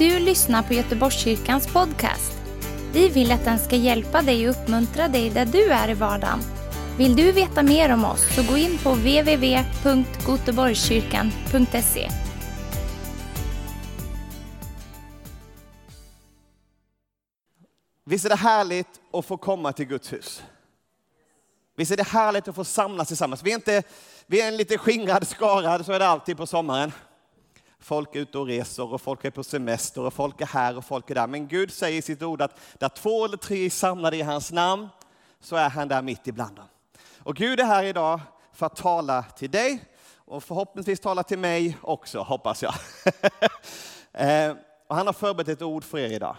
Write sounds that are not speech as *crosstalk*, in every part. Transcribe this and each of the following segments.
du lyssnar på Göteborgskyrkans podcast. Vi vill att den ska hjälpa dig och uppmuntra dig där du är i vardagen. Vill du veta mer om oss så gå in på www.goteborgskyrkan.se. Visst är det härligt att få komma till Guds hus? Visst är det härligt att få samlas tillsammans? Vi är, inte, vi är en lite skingrad skara, så är det alltid på sommaren. Folk är ute och reser och folk är på semester och folk är här och folk är där. Men Gud säger i sitt ord att där två eller tre är samlade i hans namn så är han där mitt ibland dem. Och Gud är här idag för att tala till dig och förhoppningsvis tala till mig också, hoppas jag. *laughs* Eh, och han har förberett ett ord för er idag.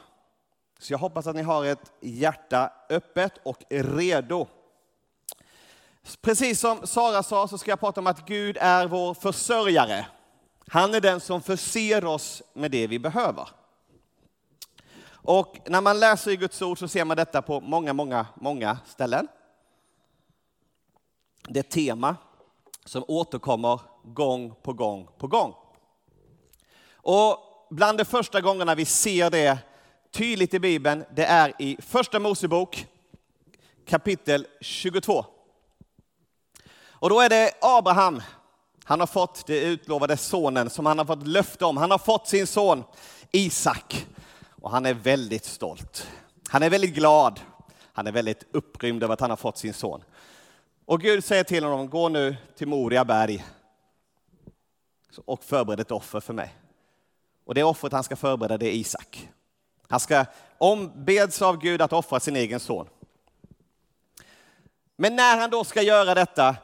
Så jag hoppas att ni har ett hjärta öppet och redo. Precis som Sara sa så ska jag prata om att Gud är vår försörjare. Han är den som förser oss med det vi behöver. Och när man läser i Guds ord så ser man detta på många, många, många ställen. Det är ett tema som återkommer gång på gång på gång. Och bland de första gångerna vi ser det tydligt i Bibeln, det är i Första Mosebok kapitel 22. Och då är det Abraham han har fått det utlovade sonen som han har fått löfte om. Han har fått sin son Isak och han är väldigt stolt. Han är väldigt glad. Han är väldigt upprymd över att han har fått sin son. Och Gud säger till honom, gå nu till Moria berg och förbered ett offer för mig. Och det offret han ska förbereda det är Isak. Han ska ombeds av Gud att offra sin egen son. Men när han då ska göra detta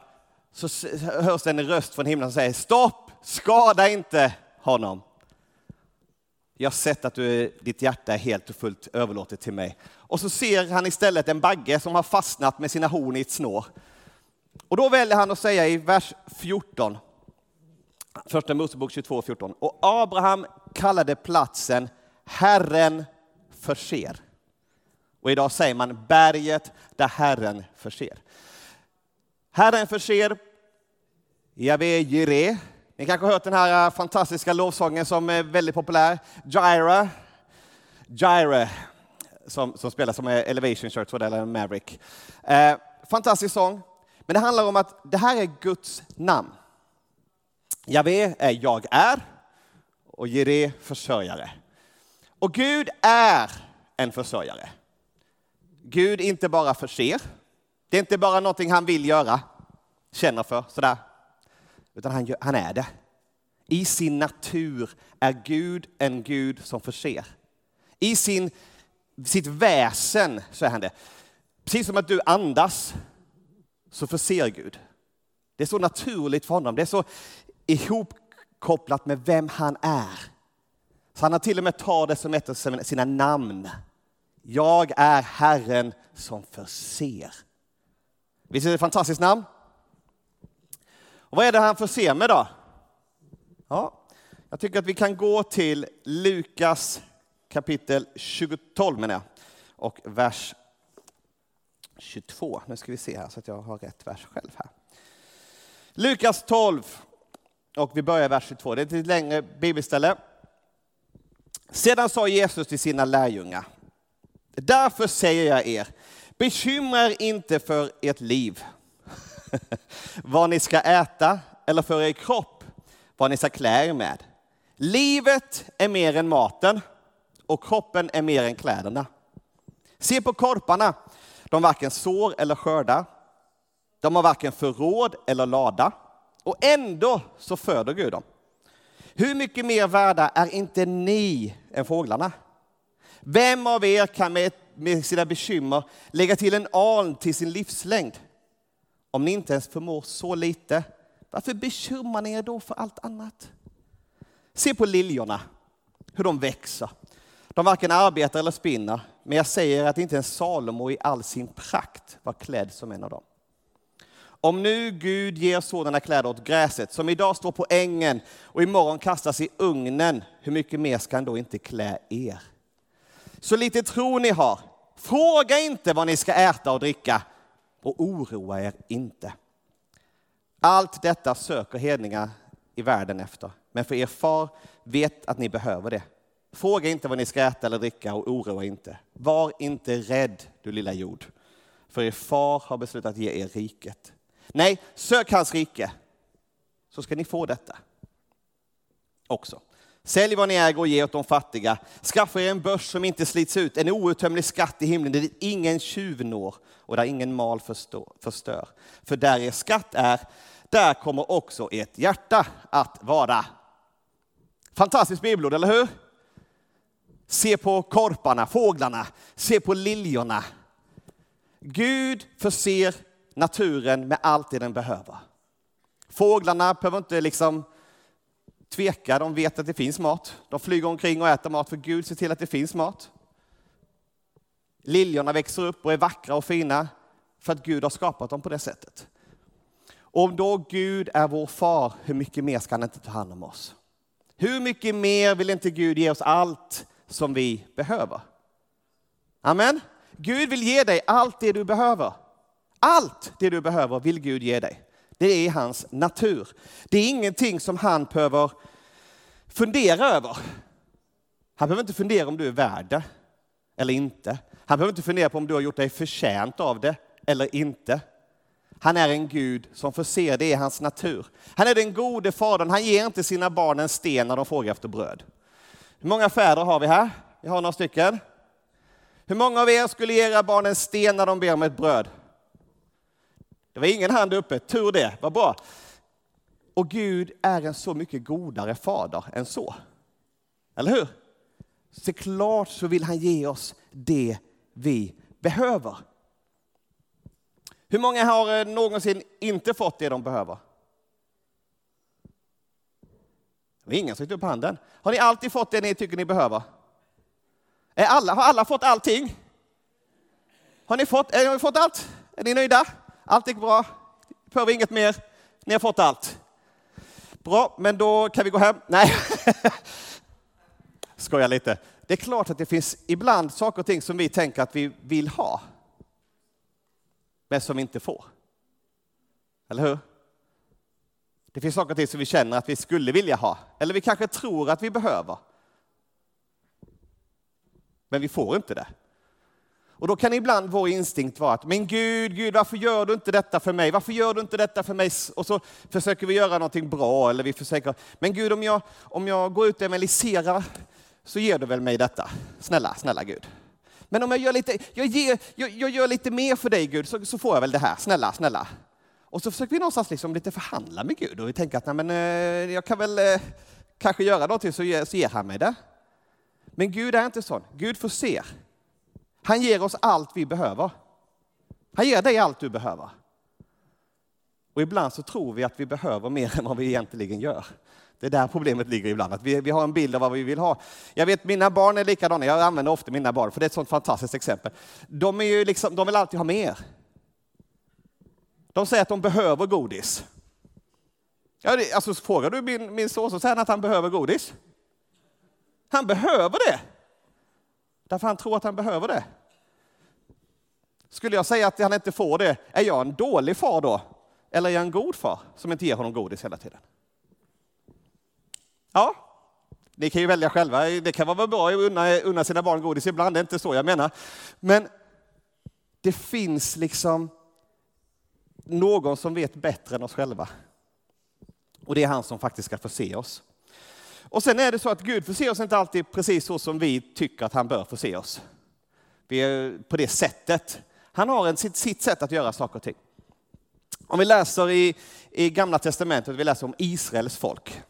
så hörs det en röst från himlen som säger stopp, skada inte honom. Jag har sett att du, ditt hjärta är helt och fullt överlåtet till mig. Och så ser han istället en bagge som har fastnat med sina horn i ett snår. Och då väljer han att säga i vers 14, första Mosebok 22, 14. Och Abraham kallade platsen Herren förser. Och idag säger man berget där Herren förser. Herren förser Javé Jireh. Ni kanske har hört den här eh, fantastiska lovsången som är väldigt populär. Jaira. Jaira. som, som spelas som eh, Elevation Church eller Maverick. Eh, fantastisk sång. Men det handlar om att det här är Guds namn. Javé är jag är och Jiré försörjare. Och Gud är en försörjare. Gud inte bara förser, det är inte bara någonting han vill göra, känner för, sådär. Utan han, han är det. I sin natur är Gud en Gud som förser. I sin, sitt väsen så är han det. Precis som att du andas så förser Gud. Det är så naturligt för honom. Det är så ihopkopplat med vem han är. Så han har till och med tagit det som ett av sina namn. Jag är Herren som förser. Visst är det ett fantastiskt namn? Och vad är det han förser med då? Ja, jag tycker att vi kan gå till Lukas kapitel 12 menar jag, och vers 22. Nu ska vi se här så att jag har rätt vers själv här. Lukas 12 och vi börjar vers 22. Det är ett lite längre bibelställe. Sedan sa Jesus till sina lärjungar. Därför säger jag er, bekymra er inte för ert liv *laughs* vad ni ska äta eller för er kropp vad ni ska klä er med. Livet är mer än maten och kroppen är mer än kläderna. Se på korparna, de varken sår eller skördar. De har varken förråd eller lada och ändå så föder Gud dem. Hur mycket mer värda är inte ni än fåglarna? Vem av er kan med, med sina bekymmer lägga till en aln till sin livslängd? Om ni inte ens förmår så lite, varför bekymrar ni er då för allt annat? Se på liljorna, hur de växer. De varken arbetar eller spinner, men jag säger att inte ens Salomo i all sin prakt var klädd som en av dem. Om nu Gud ger sådana kläder åt gräset som idag står på ängen och imorgon kastas i ugnen, hur mycket mer ska han då inte klä er? Så lite tro ni har. Fråga inte vad ni ska äta och dricka och oroa er inte. Allt detta söker hedningar i världen efter, men för er far vet att ni behöver det. Fråga inte vad ni ska äta eller dricka och oroa inte. Var inte rädd, du lilla jord, för er far har beslutat ge er riket. Nej, sök hans rike, så ska ni få detta också. Sälj vad ni äger och ge åt de fattiga. Skaffa er en börs som inte slits ut, en outtömlig skatt i himlen dit ingen tjuv når och där ingen mal förstör. För där er skatt är, där kommer också ert hjärta att vara. Fantastiskt bibelord, eller hur? Se på korparna, fåglarna, se på liljorna. Gud förser naturen med allt det den behöver. Fåglarna behöver inte liksom tvekar, de vet att det finns mat. De flyger omkring och äter mat för Gud ser till att det finns mat. Liljorna växer upp och är vackra och fina för att Gud har skapat dem på det sättet. Om då Gud är vår far, hur mycket mer ska han inte ta hand om oss? Hur mycket mer vill inte Gud ge oss allt som vi behöver? Amen. Gud vill ge dig allt det du behöver. Allt det du behöver vill Gud ge dig. Det är hans natur. Det är ingenting som han behöver fundera över. Han behöver inte fundera om du är värd det eller inte. Han behöver inte fundera på om du har gjort dig förtjänt av det eller inte. Han är en Gud som förser, det är hans natur. Han är den gode fadern, han ger inte sina barn en sten när de frågar efter bröd. Hur många fäder har vi här? Vi har några stycken. Hur många av er skulle ge era barn en sten när de ber om ett bröd? Det var ingen hand uppe, tur det, vad bra. Och Gud är en så mycket godare fader än så. Eller hur? Så klart så vill han ge oss det vi behöver. Hur många har eh, någonsin inte fått det de behöver? Det var ingen som upp handen. Har ni alltid fått det ni tycker ni behöver? Är alla, har alla fått allting? Har ni fått, eh, har ni fått allt? Är ni nöjda? Allt gick bra? Behöver inget mer? Ni har fått allt? Bra, men då kan vi gå hem. Nej, *laughs* skojar lite. Det är klart att det finns ibland saker och ting som vi tänker att vi vill ha, men som vi inte får. Eller hur? Det finns saker och ting som vi känner att vi skulle vilja ha, eller vi kanske tror att vi behöver. Men vi får inte det. Och då kan ibland vår instinkt vara att, men Gud, Gud, varför gör du inte detta för mig? Varför gör du inte detta för mig? Och så försöker vi göra någonting bra, eller vi försöker, men Gud, om jag, om jag går ut och evangeliserar, så ger du väl mig detta? Snälla, snälla Gud. Men om jag gör lite, jag, ger, jag, jag gör lite mer för dig Gud, så, så, får jag väl det här, snälla, snälla. Och så försöker vi någonstans liksom lite förhandla med Gud och vi tänker att nej, men, eh, jag kan väl eh, kanske göra någonting så ger, så ger han mig det. Men Gud är inte sån. Gud får se. Han ger oss allt vi behöver. Han ger dig allt du behöver. Och ibland så tror vi att vi behöver mer än vad vi egentligen gör. Det är där problemet ligger ibland, att vi, vi har en bild av vad vi vill ha. Jag vet mina barn är likadana, jag använder ofta mina barn för det är ett sånt fantastiskt exempel. De, är ju liksom, de vill alltid ha mer. De säger att de behöver godis. Ja, det, alltså, frågar du min, min son så säger han att han behöver godis. Han behöver det. Därför han tror att han behöver det. Skulle jag säga att han inte får det, är jag en dålig far då? Eller är jag en god far som inte ger honom godis hela tiden? Ja, ni kan ju välja själva. Det kan vara bra att unna, unna sina barn godis ibland, det är inte så jag menar. Men det finns liksom någon som vet bättre än oss själva. Och det är han som faktiskt ska förse oss. Och sen är det så att Gud förser oss inte alltid precis så som vi tycker att han bör förse oss. Vi är på det sättet. Han har en, sitt, sitt sätt att göra saker och ting. Om vi läser i, i Gamla Testamentet, vi läser om Israels folk,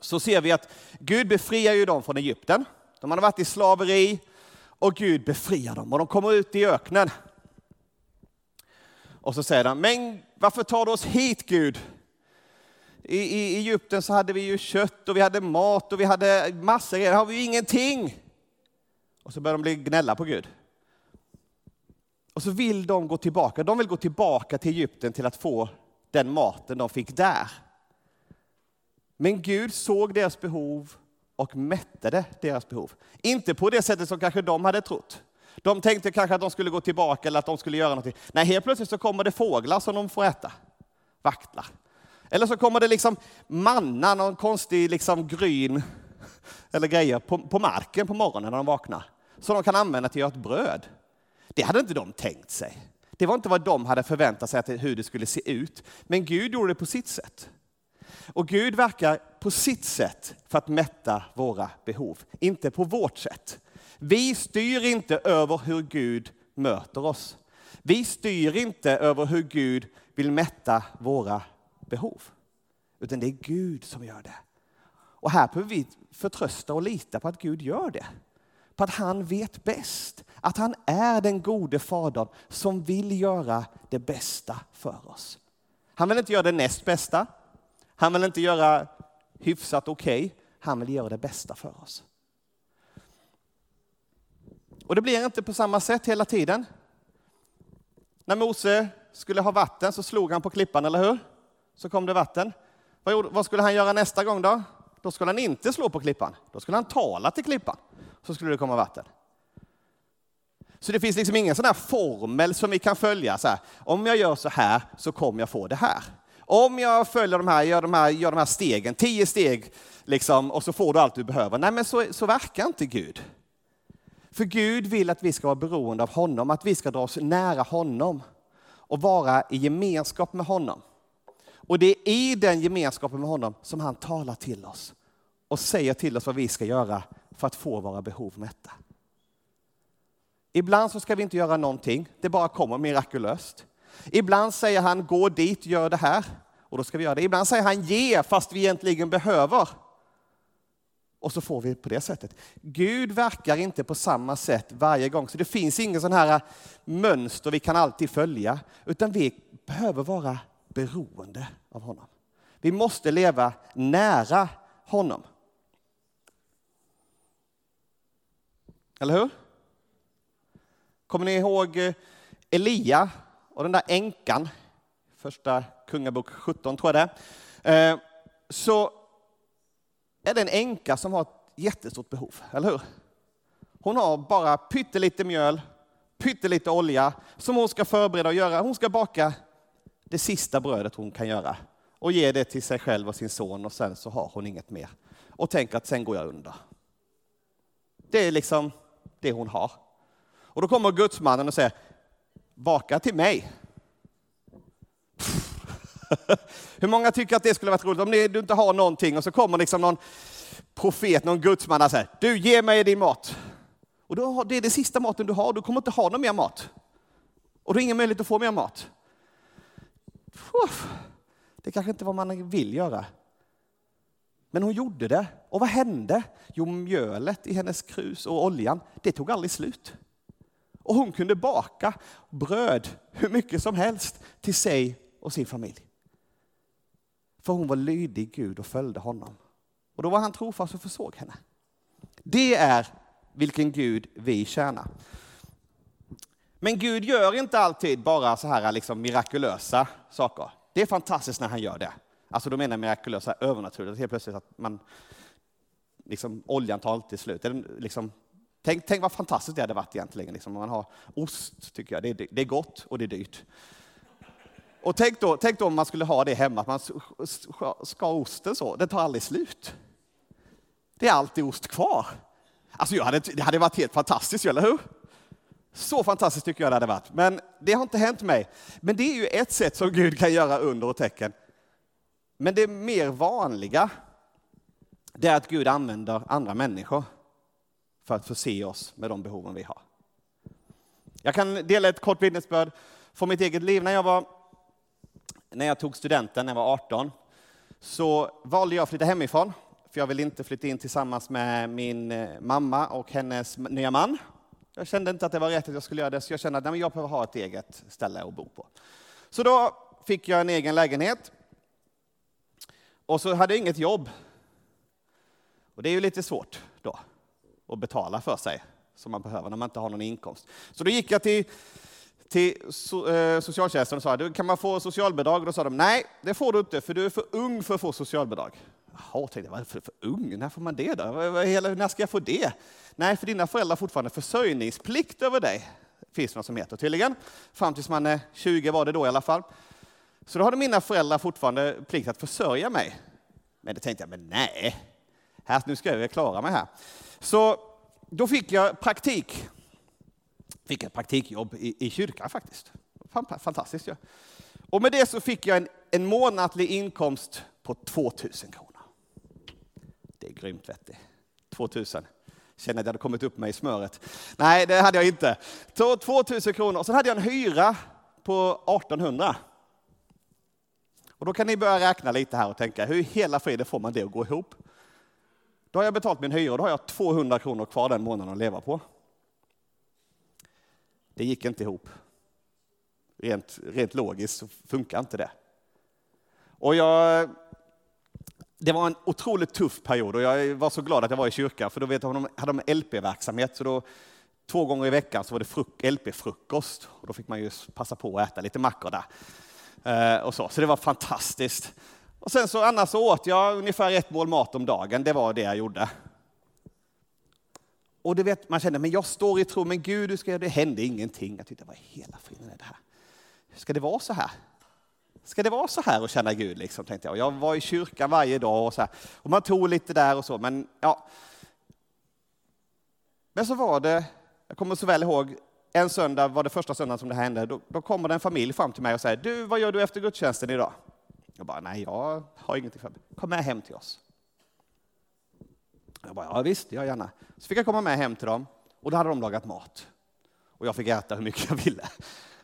så ser vi att Gud befriar ju dem från Egypten. De hade varit i slaveri och Gud befriar dem och de kommer ut i öknen. Och så säger de, men varför tar du oss hit Gud? I, I Egypten så hade vi ju kött och vi hade mat och vi hade massor. Här har vi ju ingenting. Och så börjar de bli gnälla på Gud. Och så vill de gå tillbaka. De vill gå tillbaka till Egypten till att få den maten de fick där. Men Gud såg deras behov och mättade deras behov. Inte på det sättet som kanske de hade trott. De tänkte kanske att de skulle gå tillbaka eller att de skulle göra någonting. Nej, helt plötsligt så kommer det fåglar som de får äta. Vaktlar. Eller så kommer det liksom manna, någon konstig liksom gryn eller grejer på, på marken på morgonen när de vaknar. Som de kan använda till att göra ett bröd. Det hade inte de tänkt sig. Det var inte vad de hade förväntat sig att hur det skulle se ut. Men Gud gjorde det på sitt sätt. Och Gud verkar på sitt sätt för att mätta våra behov, inte på vårt sätt. Vi styr inte över hur Gud möter oss. Vi styr inte över hur Gud vill mätta våra behov. Utan det är Gud som gör det. Och här behöver vi förtrösta och lita på att Gud gör det. På att han vet bäst. Att han är den gode fadern som vill göra det bästa för oss. Han vill inte göra det näst bästa. Han vill inte göra hyfsat okej. Okay. Han vill göra det bästa för oss. Och det blir inte på samma sätt hela tiden. När Mose skulle ha vatten så slog han på klippan, eller hur? Så kom det vatten. Vad skulle han göra nästa gång då? Då skulle han inte slå på klippan. Då skulle han tala till klippan. Så skulle det komma vatten. Så det finns liksom ingen sån här formel som vi kan följa. Så här, om jag gör så här så kommer jag få det här. Om jag följer de här, gör de här, gör de här stegen, tio steg, liksom, och så får du allt du behöver. Nej, men så, så verkar inte Gud. För Gud vill att vi ska vara beroende av honom, att vi ska dra oss nära honom och vara i gemenskap med honom. Och det är i den gemenskapen med honom som han talar till oss och säger till oss vad vi ska göra för att få våra behov mätta. Ibland så ska vi inte göra någonting, det bara kommer mirakulöst. Ibland säger han gå dit, gör det här, och då ska vi göra det. Ibland säger han ge fast vi egentligen behöver. Och så får vi på det sättet. Gud verkar inte på samma sätt varje gång, så det finns ingen sån här mönster vi kan alltid följa, utan vi behöver vara beroende av honom. Vi måste leva nära honom. Eller hur? Kommer ni ihåg eh, Elia och den där änkan? Första Kungabok 17 tror jag det är. Eh, så är det en änka som har ett jättestort behov, eller hur? Hon har bara pyttelite mjöl, pyttelite olja som hon ska förbereda och göra. Hon ska baka det sista brödet hon kan göra och ge det till sig själv och sin son och sen så har hon inget mer. Och tänker att sen går jag under. Det är liksom det hon har. Och då kommer gudsmannen och säger, baka till mig. *laughs* Hur många tycker att det skulle varit roligt om du inte har någonting och så kommer liksom någon profet, någon gudsman och säger, du ge mig din mat. Och då, det är det sista maten du har, du kommer inte ha någon mer mat. Och du har ingen möjlighet att få mer mat. Det kanske inte är vad man vill göra. Men hon gjorde det. Och vad hände? Jo, mjölet i hennes krus och oljan, det tog aldrig slut. Och hon kunde baka bröd hur mycket som helst till sig och sin familj. För hon var lydig Gud och följde honom. Och då var han trofast och försåg henne. Det är vilken Gud vi tjänar. Men Gud gör inte alltid bara så här liksom mirakulösa saker. Det är fantastiskt när han gör det. Alltså då menar jag mirakulösa övernaturligt, helt plötsligt att man, liksom, oljan tar alltid slut. Liksom, tänk, tänk vad fantastiskt det hade varit egentligen, liksom, om man har ost, tycker jag. Det är, det är gott och det är dyrt. Och tänk då, tänk då om man skulle ha det hemma, att man skar osten så, det tar aldrig slut. Det är alltid ost kvar. Alltså jag hade, det hade varit helt fantastiskt, eller hur? Så fantastiskt tycker jag det hade varit. Men det har inte hänt mig. Men det är ju ett sätt som Gud kan göra under och tecken. Men det mer vanliga, det är att Gud använder andra människor för att förse oss med de behoven vi har. Jag kan dela ett kort vittnesbörd från mitt eget liv. När jag, var, när jag tog studenten, när jag var 18, så valde jag att flytta hemifrån. För jag ville inte flytta in tillsammans med min eh, mamma och hennes nya man. Jag kände inte att det var rätt att jag skulle göra det, så jag kände att nej, jag behöver ha ett eget ställe att bo på. Så då fick jag en egen lägenhet. Och så hade jag inget jobb. Och det är ju lite svårt då, att betala för sig, som man behöver när man inte har någon inkomst. Så då gick jag till, till eh, socialtjänsten och sa, kan man få socialbidrag? Och då sa de, nej, det får du inte, för du är för ung för att få socialbidrag. Jaha, tänkte jag, vad är det för, för ung? När får man det då? När ska jag få det? Nej, för dina föräldrar har fortfarande försörjningsplikt över dig. Det finns något som heter tydligen. Fram tills man eh, är 20 var det då i alla fall. Så då hade mina föräldrar fortfarande plikt att försörja mig. Men det tänkte jag, men nej, Här, nu ska jag klara mig här. Så då fick jag praktik. Fick ett praktikjobb i, i kyrkan faktiskt. Fantastiskt ja. Och med det så fick jag en, en månatlig inkomst på 2000 kronor. Det är grymt vet du. 2000. Känner att jag hade kommit upp mig i smöret. Nej, det hade jag inte. 2000 kronor. Sen hade jag en hyra på 1800. Och då kan ni börja räkna lite här och tänka, hur i hela friden får man det att gå ihop? Då har jag betalt min hyra och då har jag 200 kronor kvar den månaden att leva på. Det gick inte ihop. Rent, rent logiskt så funkar inte det. Och jag, det var en otroligt tuff period och jag var så glad att jag var i kyrkan för då vet jag, hade de LP-verksamhet så då två gånger i veckan så var det LP-frukost och då fick man ju passa på att äta lite mackor där. Eh, och så. så det var fantastiskt. Och sen så annars så åt jag ungefär ett mål mat om dagen, det var det jag gjorde. Och du vet, man kände, men jag står i tro, men Gud, du ska göra det hände ingenting. Jag tyckte, vad i hela friden är det här? Ska det vara så här? Ska det vara så här att känna Gud? Liksom, tänkte jag. jag var i kyrkan varje dag och, så här. och man tog lite där och så, men ja. Men så var det, jag kommer så väl ihåg, en söndag var det första söndagen som det här hände. Då, då kommer det en familj fram till mig och säger, du, vad gör du efter gudstjänsten idag? Jag bara, nej, jag har ingenting för mig. Kom med hem till oss. Jag bara, ja visst, jag gärna. Så fick jag komma med hem till dem och då hade de lagat mat. Och jag fick äta hur mycket *laughs* jag ville.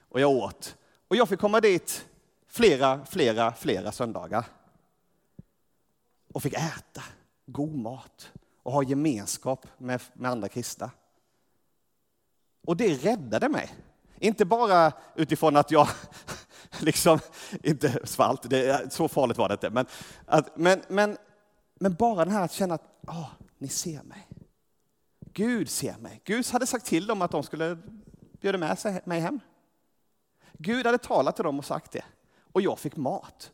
Och jag åt. Och jag fick komma dit flera, flera, flera söndagar. Och fick äta god mat och ha gemenskap med, med andra kristna. Och det räddade mig. Inte bara utifrån att jag *laughs* liksom inte svalt, det, så farligt var det inte. Men, att, men, men, men bara den här att känna att oh, ni ser mig. Gud ser mig. Gud hade sagt till dem att de skulle bjuda med sig, mig hem. Gud hade talat till dem och sagt det. Och jag fick mat.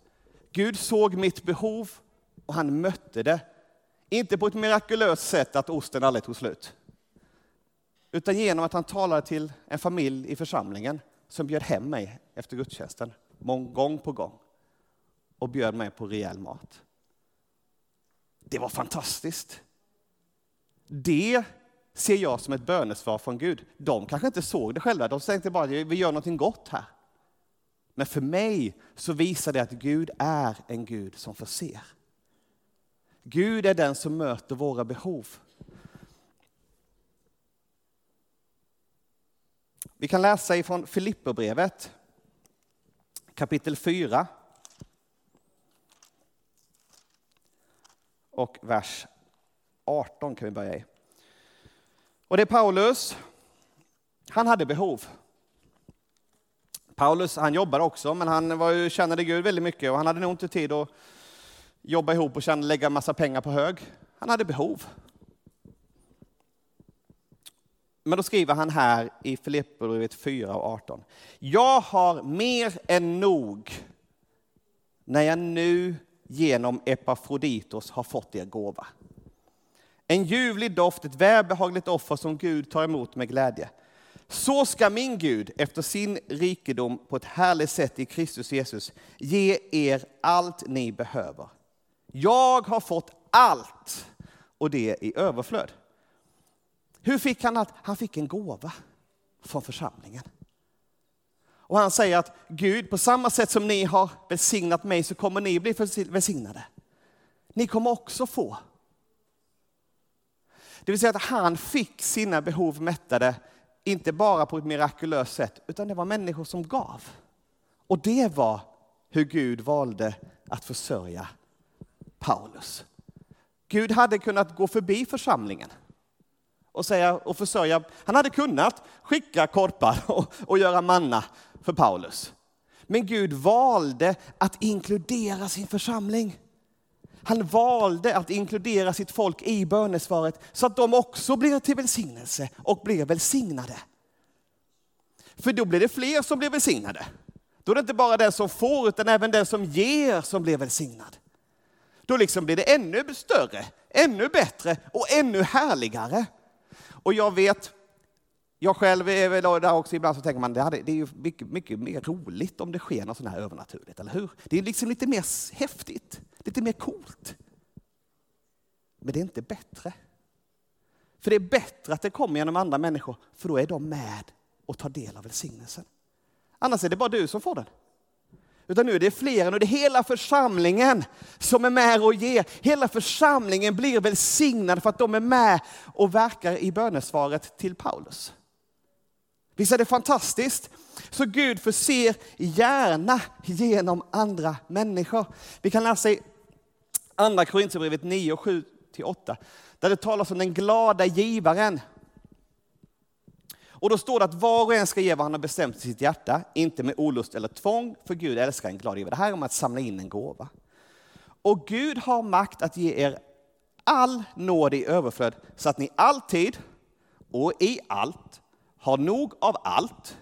Gud såg mitt behov och han mötte det. Inte på ett mirakulöst sätt att osten aldrig tog slut. Utan genom att han talade till en familj i församlingen som bjöd hem mig efter gudstjänsten, gång på gång. Och bjöd mig på rejäl mat. Det var fantastiskt. Det ser jag som ett bönesvar från Gud. De kanske inte såg det själva, de tänkte bara att vi gör någonting gott här. Men för mig så visar det att Gud är en Gud som förser. Gud är den som möter våra behov. Vi kan läsa ifrån Filipperbrevet kapitel 4 och vers 18 kan vi börja i. Och det är Paulus. Han hade behov. Paulus han jobbade också, men han var ju, tjänade Gud väldigt mycket och han hade nog inte tid att jobba ihop och tjäna, lägga massa pengar på hög. Han hade behov. Men då skriver han här i Filipperbrevet 4 och 18. Jag har mer än nog när jag nu genom Epafroditos har fått er gåva. En ljuvlig doft, ett välbehagligt offer som Gud tar emot med glädje. Så ska min Gud efter sin rikedom på ett härligt sätt i Kristus Jesus ge er allt ni behöver. Jag har fått allt och det i överflöd. Hur fick han allt? Han fick en gåva från församlingen. Och han säger att Gud, på samma sätt som ni har välsignat mig så kommer ni bli välsignade. Ni kommer också få. Det vill säga att han fick sina behov mättade, inte bara på ett mirakulöst sätt, utan det var människor som gav. Och det var hur Gud valde att försörja Paulus. Gud hade kunnat gå förbi församlingen och, säga, och försörja. Han hade kunnat skicka korpar *laughs* och, och göra manna för Paulus. Men Gud valde att inkludera sin församling. Han valde att inkludera sitt folk i bönesvaret så att de också blir till välsignelse och blir välsignade. För då blir det fler som blir välsignade. Då är det inte bara den som får utan även den som ger som blir välsignad. Då liksom blir det ännu större, ännu bättre och ännu härligare. Och jag vet, jag själv är väl där också, ibland så tänker man det, hade, det är ju mycket, mycket mer roligt om det sker något sånt här övernaturligt, eller hur? Det är liksom lite mer häftigt, lite mer coolt. Men det är inte bättre. För det är bättre att det kommer genom andra människor, för då är de med och tar del av välsignelsen. Annars är det bara du som får den. Utan nu är det fler, är det hela församlingen som är med och ger. Hela församlingen blir välsignad för att de är med och verkar i bönesvaret till Paulus. Visst är det fantastiskt? Så Gud förser gärna genom andra människor. Vi kan läsa i Andra Korinthierbrevet 9 och 7-8, där det talas om den glada givaren. Och då står det att var och en ska ge vad han har bestämt i sitt hjärta, inte med olust eller tvång, för Gud älskar en glad givare. Det här är om att samla in en gåva. Och Gud har makt att ge er all nåd i överflöd, så att ni alltid och i allt har nog av allt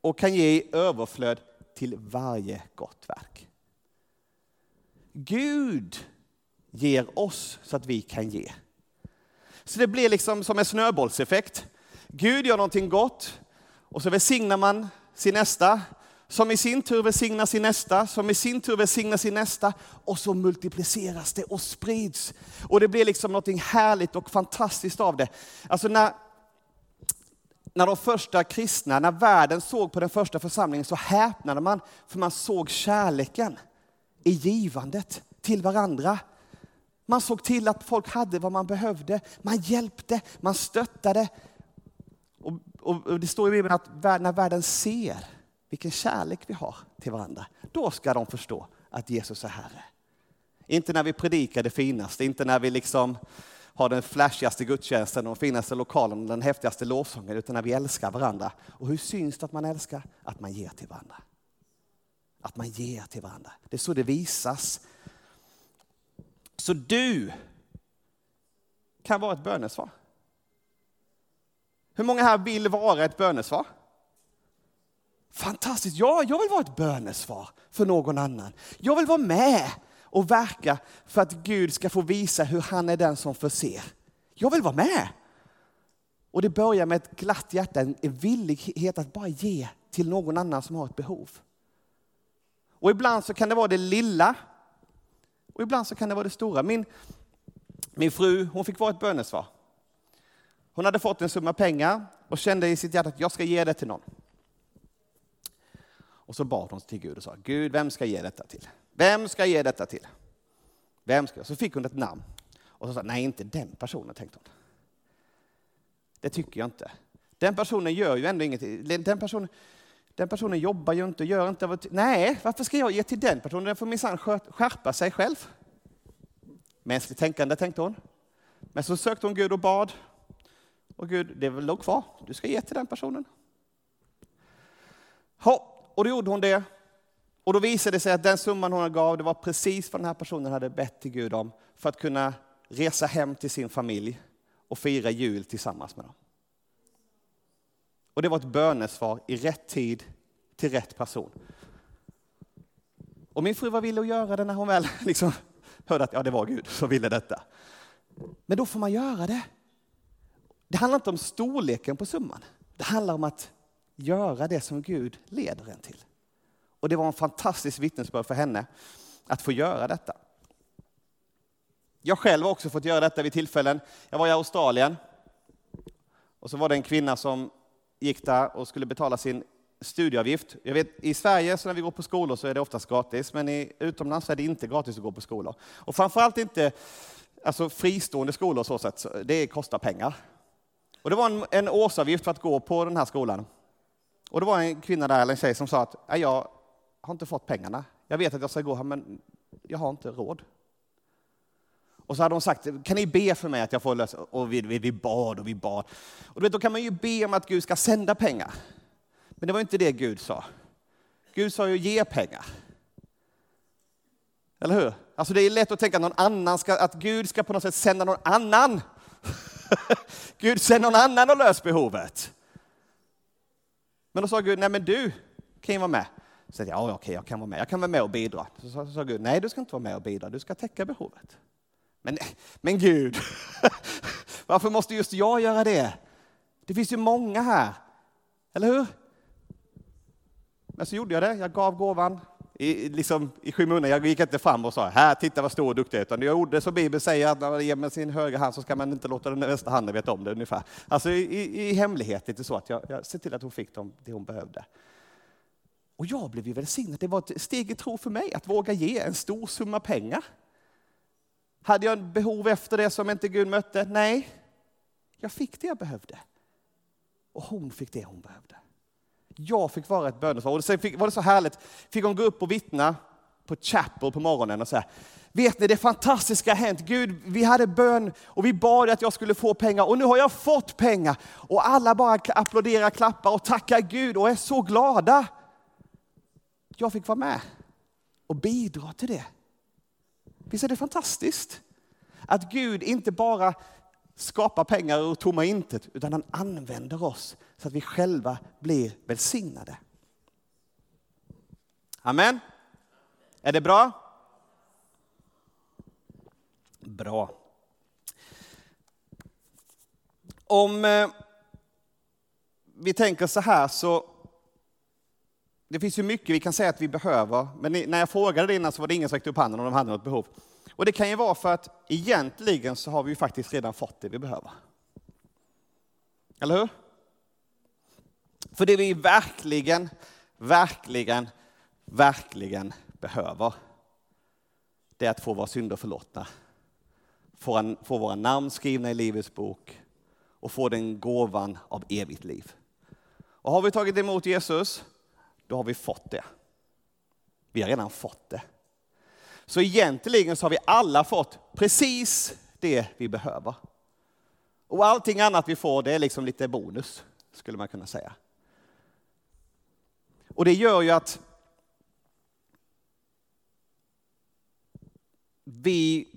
och kan ge i överflöd till varje gott verk. Gud ger oss så att vi kan ge. Så det blir liksom som en snöbollseffekt. Gud gör någonting gott och så välsignar man sin nästa, som i sin tur välsignar sin nästa, som i sin tur välsignar sin nästa och så multipliceras det och sprids. Och det blir liksom någonting härligt och fantastiskt av det. Alltså när, när de första kristna, när världen såg på den första församlingen så häpnade man för man såg kärleken i givandet till varandra. Man såg till att folk hade vad man behövde. Man hjälpte, man stöttade. Och, och, och det står i Bibeln att när världen ser vilken kärlek vi har till varandra, då ska de förstå att Jesus är Herre. Inte när vi predikar det finaste, inte när vi liksom har den flashigaste gudstjänsten, de finaste lokalen, den häftigaste lovsången, utan när vi älskar varandra. Och hur syns det att man älskar? Att man ger till varandra. Att man ger till varandra. Det är så det visas. Så du kan vara ett bönesvar. Hur många här vill vara ett bönesvar? Fantastiskt, ja, jag vill vara ett bönesvar för någon annan. Jag vill vara med och verka för att Gud ska få visa hur han är den som förser. Jag vill vara med. Och det börjar med ett glatt hjärta, en villighet att bara ge till någon annan som har ett behov. Och ibland så kan det vara det lilla och ibland så kan det vara det stora. Min, min fru hon fick vara ett bönesvar. Hon hade fått en summa pengar och kände i sitt hjärta att jag ska ge det till någon. Och så bad hon till Gud och sa, Gud, vem ska jag ge detta till? Vem ska jag ge detta till? Vem ska? Så fick hon ett namn. Och så sa nej, inte den personen, tänkte hon. Det tycker jag inte. Den personen gör ju ändå ingenting. Den personen, den personen jobbar ju inte, gör inte... Nej, varför ska jag ge till den personen? Den får minsann skärpa sig själv. Mänskligt tänkande, tänkte hon. Men så sökte hon Gud och bad. Och Gud, det är väl låg kvar. Du ska ge till den personen. Ha, och då gjorde hon det. Och då visade det sig att den summan hon gav, det var precis vad den här personen hade bett till Gud om för att kunna resa hem till sin familj och fira jul tillsammans med dem. Och det var ett bönesvar i rätt tid till rätt person. Och min fru var villig att göra det när hon väl *laughs* liksom hörde att ja, det var Gud som ville detta. Men då får man göra det. Det handlar inte om storleken på summan. Det handlar om att göra det som Gud leder en till. Och det var en fantastisk vittnesbörd för henne att få göra detta. Jag själv har också fått göra detta vid tillfällen. Jag var i Australien och så var det en kvinna som gick där och skulle betala sin studieavgift. Jag vet, I Sverige så när vi går på skolor så är det oftast gratis, men i, utomlands är det inte gratis att gå på skolor. Och framförallt inte alltså fristående skolor så sätt, det kostar pengar. Och det var en, en årsavgift för att gå på den här skolan. Och det var en kvinna där, eller en tjej, som sa att jag har inte fått pengarna. Jag vet att jag ska gå här, men jag har inte råd. Och så hade hon sagt, kan ni be för mig att jag får lösa? Och vi, vi, vi bad och vi bad. Och vet, då kan man ju be om att Gud ska sända pengar. Men det var inte det Gud sa. Gud sa ju ge pengar. Eller hur? Alltså det är lätt att tänka att, någon annan ska, att Gud ska på något sätt sända någon annan. *laughs* Gud sänd någon annan och lös behovet. Men då sa Gud, nej men du kan ju vara med. Så jag, ja okej, jag kan vara med. Jag kan vara med och bidra. Så sa, så sa Gud, nej du ska inte vara med och bidra, du ska täcka behovet. Men, men Gud, *laughs* varför måste just jag göra det? Det finns ju många här, eller hur? Men så gjorde jag det, jag gav gåvan i, liksom, i skymundan. Jag gick inte fram och sa här, titta vad stor och duktig utan jag gjorde som Bibeln säger, att när man ger med sin högra hand så ska man inte låta den vänstra handen veta om det ungefär. Alltså i, i, i hemlighet, lite så att jag, jag ser till att hon fick dem, det hon behövde. Och jag blev ju välsignad. Det var ett steg i tro för mig att våga ge en stor summa pengar. Hade jag behov efter det som inte Gud mötte? Nej, jag fick det jag behövde. Och hon fick det hon behövde. Jag fick vara ett bönesvar. Och sen fick, var det så härligt, fick hon gå upp och vittna på Chapel på morgonen och säga, vet ni det fantastiska har hänt. Gud, vi hade bön och vi bad att jag skulle få pengar och nu har jag fått pengar. Och alla bara applåderar, klappar och tackar Gud och är så glada. Jag fick vara med och bidra till det. Visst är det fantastiskt? Att Gud inte bara skapar pengar ur tomma intet, utan han använder oss så att vi själva blir välsignade. Amen. Är det bra? Bra. Om eh, vi tänker så här så det finns ju mycket vi kan säga att vi behöver, men när jag frågade det innan så var det ingen som räckte upp handen om de hade något behov. Och det kan ju vara för att egentligen så har vi ju faktiskt redan fått det vi behöver. Eller hur? För det vi verkligen, verkligen, verkligen behöver, det är att få våra synder förlåtna. Få, få våra namn skrivna i Livets bok och få den gåvan av evigt liv. Och har vi tagit emot Jesus, då har vi fått det. Vi har redan fått det. Så egentligen så har vi alla fått precis det vi behöver. Och allting annat vi får, det är liksom lite bonus, skulle man kunna säga. Och det gör ju att vi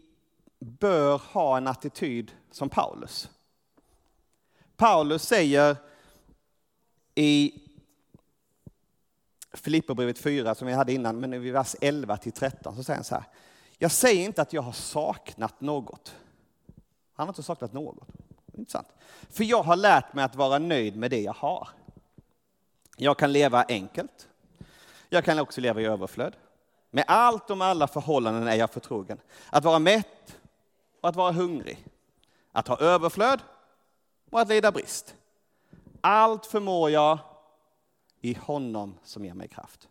bör ha en attityd som Paulus. Paulus säger i Filipperbrevet 4 som vi hade innan, men i vers 11 till 13 så säger han så här. Jag säger inte att jag har saknat något. Han har inte saknat något. Intressant. För jag har lärt mig att vara nöjd med det jag har. Jag kan leva enkelt. Jag kan också leva i överflöd. Med allt och med alla förhållanden är jag förtrogen. Att vara mätt och att vara hungrig. Att ha överflöd och att lida brist. Allt förmår jag i honom som ger mig kraft.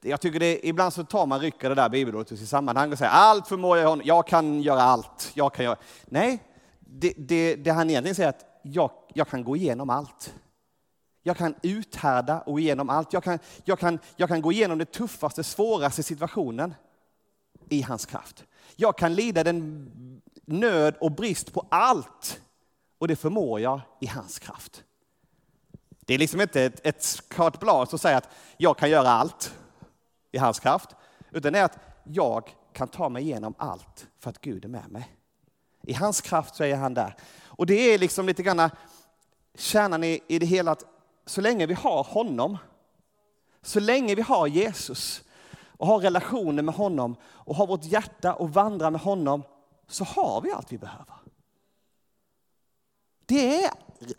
Jag tycker det, ibland så tar man rycker det där bibelordet ur sitt sammanhang och säger allt förmår jag i honom, jag kan göra allt. Jag kan göra. Nej, det, det, det han egentligen säger är att jag, jag kan gå igenom allt. Jag kan uthärda och igenom allt. Jag kan, jag, kan, jag kan gå igenom den tuffaste, svåraste situationen i hans kraft. Jag kan lida den nöd och brist på allt och det förmår jag i hans kraft. Det är liksom inte ett, ett carte blanche som säger att jag kan göra allt i hans kraft, utan det är att jag kan ta mig igenom allt för att Gud är med mig. I hans kraft så är han där. Och det är liksom lite grann kärnan i, i det hela att så länge vi har honom, så länge vi har Jesus och har relationer med honom och har vårt hjärta och vandrar med honom så har vi allt vi behöver. Det är,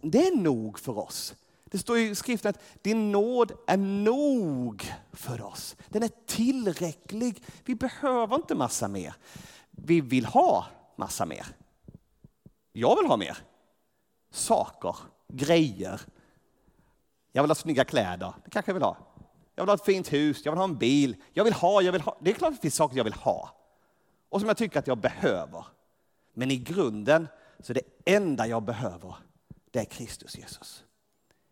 det är nog för oss. Det står i skriften att din nåd är nog för oss. Den är tillräcklig. Vi behöver inte massa mer. Vi vill ha massa mer. Jag vill ha mer. Saker, grejer. Jag vill ha snygga kläder. Det kanske jag vill ha. Jag vill ha ett fint hus, jag vill ha en bil. Jag vill ha, jag vill ha. Det är klart att det finns saker jag vill ha. Och som jag tycker att jag behöver. Men i grunden så är det enda jag behöver, det är Kristus Jesus.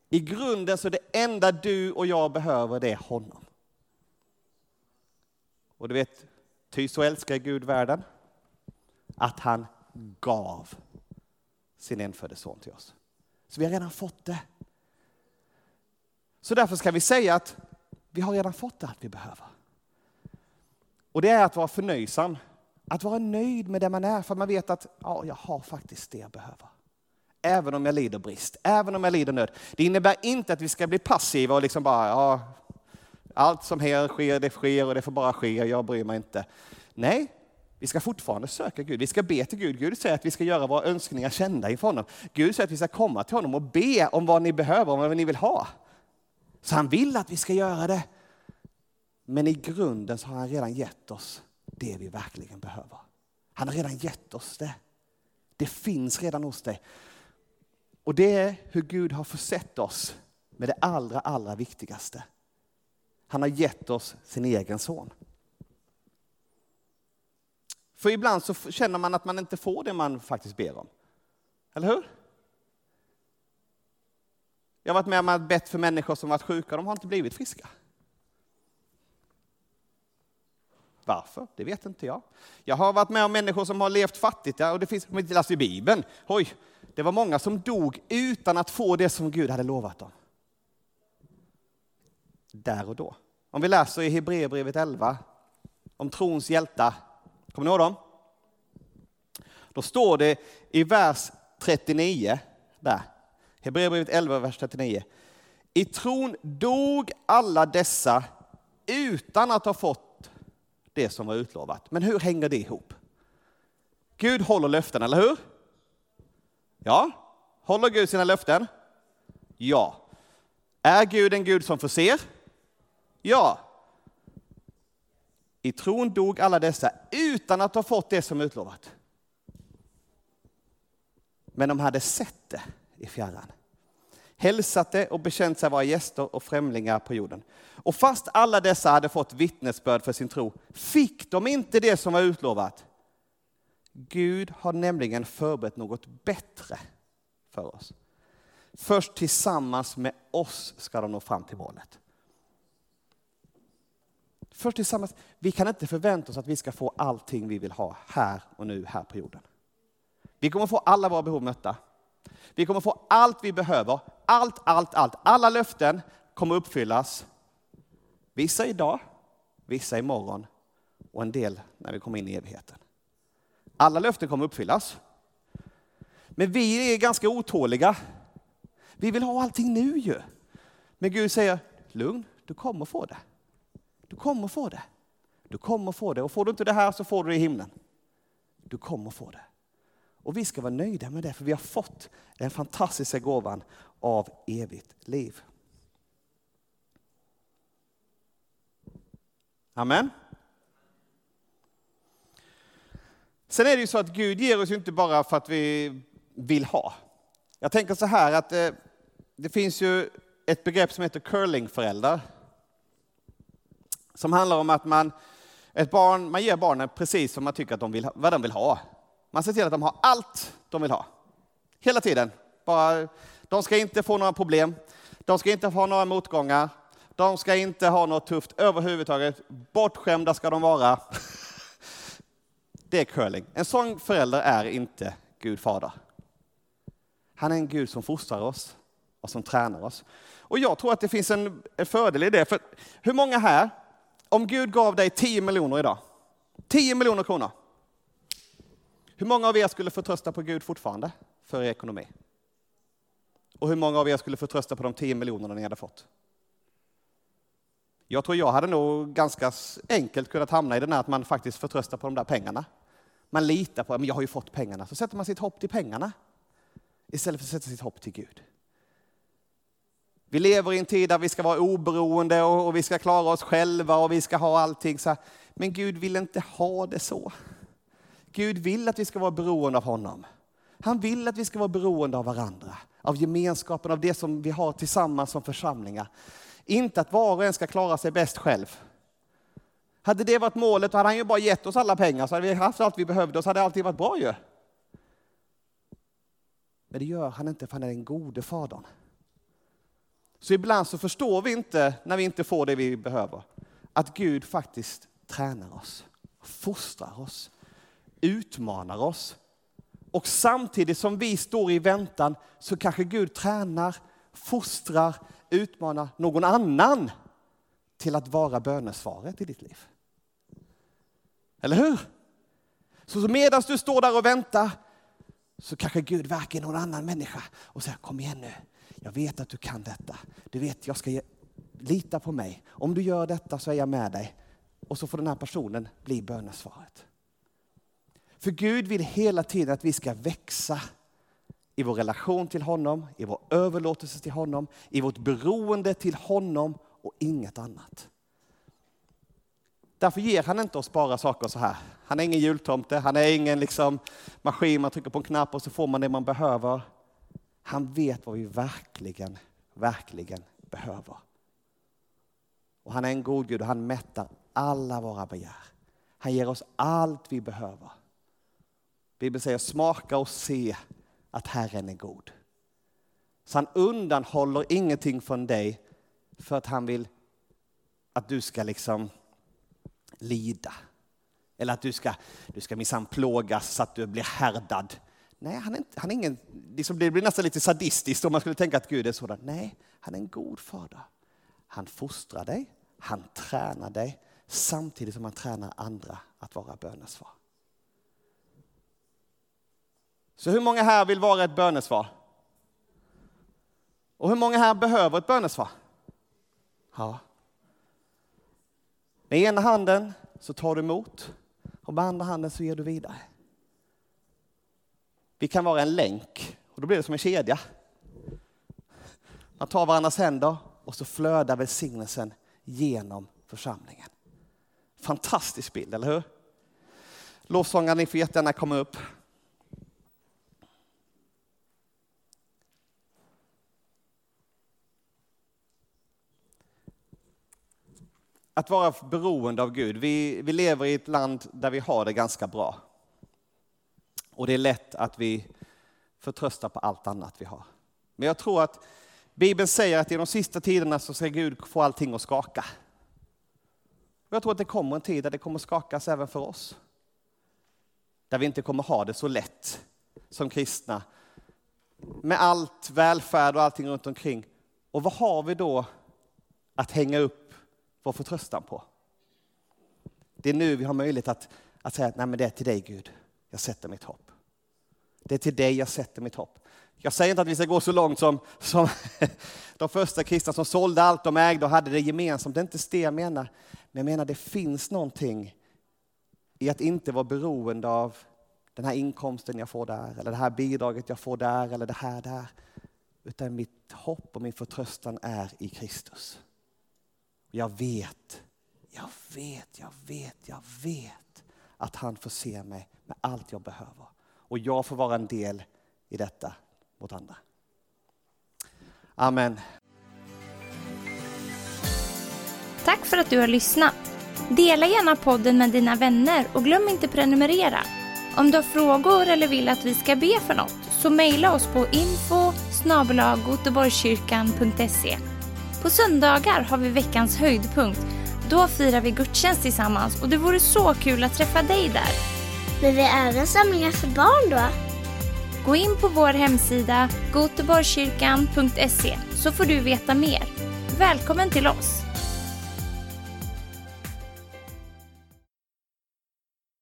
I grunden så är det enda du och jag behöver, det är honom. Och du vet, ty så älskar Gud världen, att han gav sin enfödde son till oss. Så vi har redan fått det. Så därför ska vi säga att vi har redan fått allt vi behöver. Och det är att vara förnöjsam. Att vara nöjd med det man är, för man vet att ja, jag har faktiskt det jag behöver även om jag lider brist, även om jag lider nöd. Det innebär inte att vi ska bli passiva och liksom bara, ja, allt som här sker, det sker och det får bara ske, jag bryr mig inte. Nej, vi ska fortfarande söka Gud. Vi ska be till Gud. Gud säger att vi ska göra våra önskningar kända inför honom. Gud säger att vi ska komma till honom och be om vad ni behöver, om vad ni vill ha. Så han vill att vi ska göra det. Men i grunden så har han redan gett oss det vi verkligen behöver. Han har redan gett oss det. Det finns redan hos dig. Och det är hur Gud har försett oss med det allra, allra viktigaste. Han har gett oss sin egen son. För ibland så känner man att man inte får det man faktiskt ber om. Eller hur? Jag har varit med om att bett för människor som varit sjuka, de har inte blivit friska. Varför? Det vet inte jag. Jag har varit med om människor som har levt fattigt, ja, och det finns om inte läst i Bibeln. Oj, det var många som dog utan att få det som Gud hade lovat dem. Där och då. Om vi läser i Hebreerbrevet 11 om trons hjältar, kommer ni ihåg dem? Då står det i vers 39, där, Hebreerbrevet 11, vers 39. I tron dog alla dessa utan att ha fått det som var utlovat. Men hur hänger det ihop? Gud håller löften, eller hur? Ja. Håller Gud sina löften? Ja. Är Gud en Gud som förser? Ja. I tron dog alla dessa utan att ha fått det som utlovat. Men de hade sett det i fjärran. Hälsat det och bekänt sig vara gäster och främlingar på jorden. Och fast alla dessa hade fått vittnesbörd för sin tro fick de inte det som var utlovat. Gud har nämligen förberett något bättre för oss. Först tillsammans med oss ska de nå fram till målet. Först tillsammans. Vi kan inte förvänta oss att vi ska få allting vi vill ha här och nu, här på jorden. Vi kommer få alla våra behov mötta. Vi kommer få allt vi behöver. Allt, allt, allt. Alla löften kommer uppfyllas. Vissa idag, vissa imorgon och en del när vi kommer in i evigheten. Alla löften kommer uppfyllas. Men vi är ganska otåliga. Vi vill ha allting nu ju. Men Gud säger, lugn, du kommer få det. Du kommer få det. Du kommer få det. Och får du inte det här så får du det i himlen. Du kommer få det. Och vi ska vara nöjda med det, för vi har fått den fantastiska gåvan av evigt liv. Amen. Sen är det ju så att Gud ger oss inte bara för att vi vill ha. Jag tänker så här att det, det finns ju ett begrepp som heter curlingföräldrar. Som handlar om att man, ett barn, man ger barnen precis som man tycker att de vill, vad de vill ha. Man ser till att de har allt de vill ha. Hela tiden. Bara, de ska inte få några problem. De ska inte ha några motgångar. De ska inte ha något tufft överhuvudtaget. Bortskämda ska de vara. *laughs* Det är curling. En sån förälder är inte Gud fader. Han är en Gud som fostrar oss och som tränar oss. Och jag tror att det finns en, en fördel i det. För hur många här, om Gud gav dig 10 miljoner idag, 10 miljoner kronor, hur många av er skulle förtrösta på Gud fortfarande för er ekonomi? Och hur många av er skulle förtrösta på de 10 miljonerna ni hade fått? Jag tror jag hade nog ganska enkelt kunnat hamna i den här att man faktiskt förtröstar på de där pengarna. Man litar på, men jag har ju fått pengarna. Så sätter man sitt hopp till pengarna istället för att sätta sitt hopp till Gud. Vi lever i en tid där vi ska vara oberoende och vi ska klara oss själva och vi ska ha allting så här. Men Gud vill inte ha det så. Gud vill att vi ska vara beroende av honom. Han vill att vi ska vara beroende av varandra, av gemenskapen, av det som vi har tillsammans som församlingar. Inte att var och en ska klara sig bäst själv. Hade det varit målet, då hade han ju bara gett oss alla pengar, så hade vi haft allt vi behövde och så hade allting varit bra ju. Men det gör han inte, för han är den gode fadern. Så ibland så förstår vi inte, när vi inte får det vi behöver, att Gud faktiskt tränar oss, fostrar oss, utmanar oss. Och samtidigt som vi står i väntan så kanske Gud tränar, fostrar, utmanar någon annan till att vara bönesvaret i ditt liv. Eller hur? Så medan du står där och väntar så kanske Gud verkar i någon annan människa och säger kom igen nu, jag vet att du kan detta. Du vet, jag ska ge, lita på mig. Om du gör detta så är jag med dig. Och så får den här personen bli bönesvaret. För Gud vill hela tiden att vi ska växa i vår relation till honom, i vår överlåtelse till honom, i vårt beroende till honom och inget annat. Därför ger han inte oss bara saker så här. Han är ingen jultomte, han är ingen liksom maskin man trycker på en knapp och så får man det man behöver. Han vet vad vi verkligen, verkligen behöver. Och han är en god Gud och han mättar alla våra begär. Han ger oss allt vi behöver. Bibeln säger smaka och se att Herren är god. Så han undanhåller ingenting från dig för att han vill att du ska liksom lida. Eller att du ska, du ska minsann plågas så att du blir härdad. Nej, han är, inte, han är ingen, liksom det blir nästan lite sadistiskt om man skulle tänka att Gud är sådan. Nej, han är en god fader. Han fostrar dig, han tränar dig samtidigt som han tränar andra att vara bönesvar. Så hur många här vill vara ett bönesvar? Och hur många här behöver ett bönesvar? Ja. Med ena handen så tar du emot och med andra handen så ger du vidare. Vi kan vara en länk och då blir det som en kedja. Man tar varandras händer och så flödar välsignelsen genom församlingen. Fantastisk bild, eller hur? Lovsångare, ni får jättegärna komma upp. Att vara beroende av Gud. Vi, vi lever i ett land där vi har det ganska bra. Och det är lätt att vi förtröstar på allt annat vi har. Men jag tror att Bibeln säger att i de sista tiderna så ska Gud få allting att skaka. Och jag tror att det kommer en tid där det kommer skakas även för oss. Där vi inte kommer ha det så lätt som kristna. Med allt välfärd och allting runt omkring. Och vad har vi då att hänga upp vår förtröstan på? Det är nu vi har möjlighet att, att säga att Nej, men det är till dig Gud, jag sätter mitt hopp. Det är till dig jag sätter mitt hopp. Jag säger inte att vi ska gå så långt som, som *laughs* de första kristna som sålde allt de ägde och hade det gemensamt. Det är inte det jag menar. Men jag menar det finns någonting i att inte vara beroende av den här inkomsten jag får där, eller det här bidraget jag får där, eller det här där. Utan mitt hopp och min förtröstan är i Kristus. Jag vet, jag vet, jag vet, jag vet att han förser mig med allt jag behöver. Och jag får vara en del i detta mot andra. Amen. Tack för att du har lyssnat. Dela gärna podden med dina vänner och glöm inte prenumerera. Om du har frågor eller vill att vi ska be för något så mejla oss på info på söndagar har vi veckans höjdpunkt. Då firar vi gudstjänst tillsammans och det vore så kul att träffa dig där. Men vi har även samlingar för barn då? Gå in på vår hemsida goteborgskyrkan.se så får du veta mer. Välkommen till oss!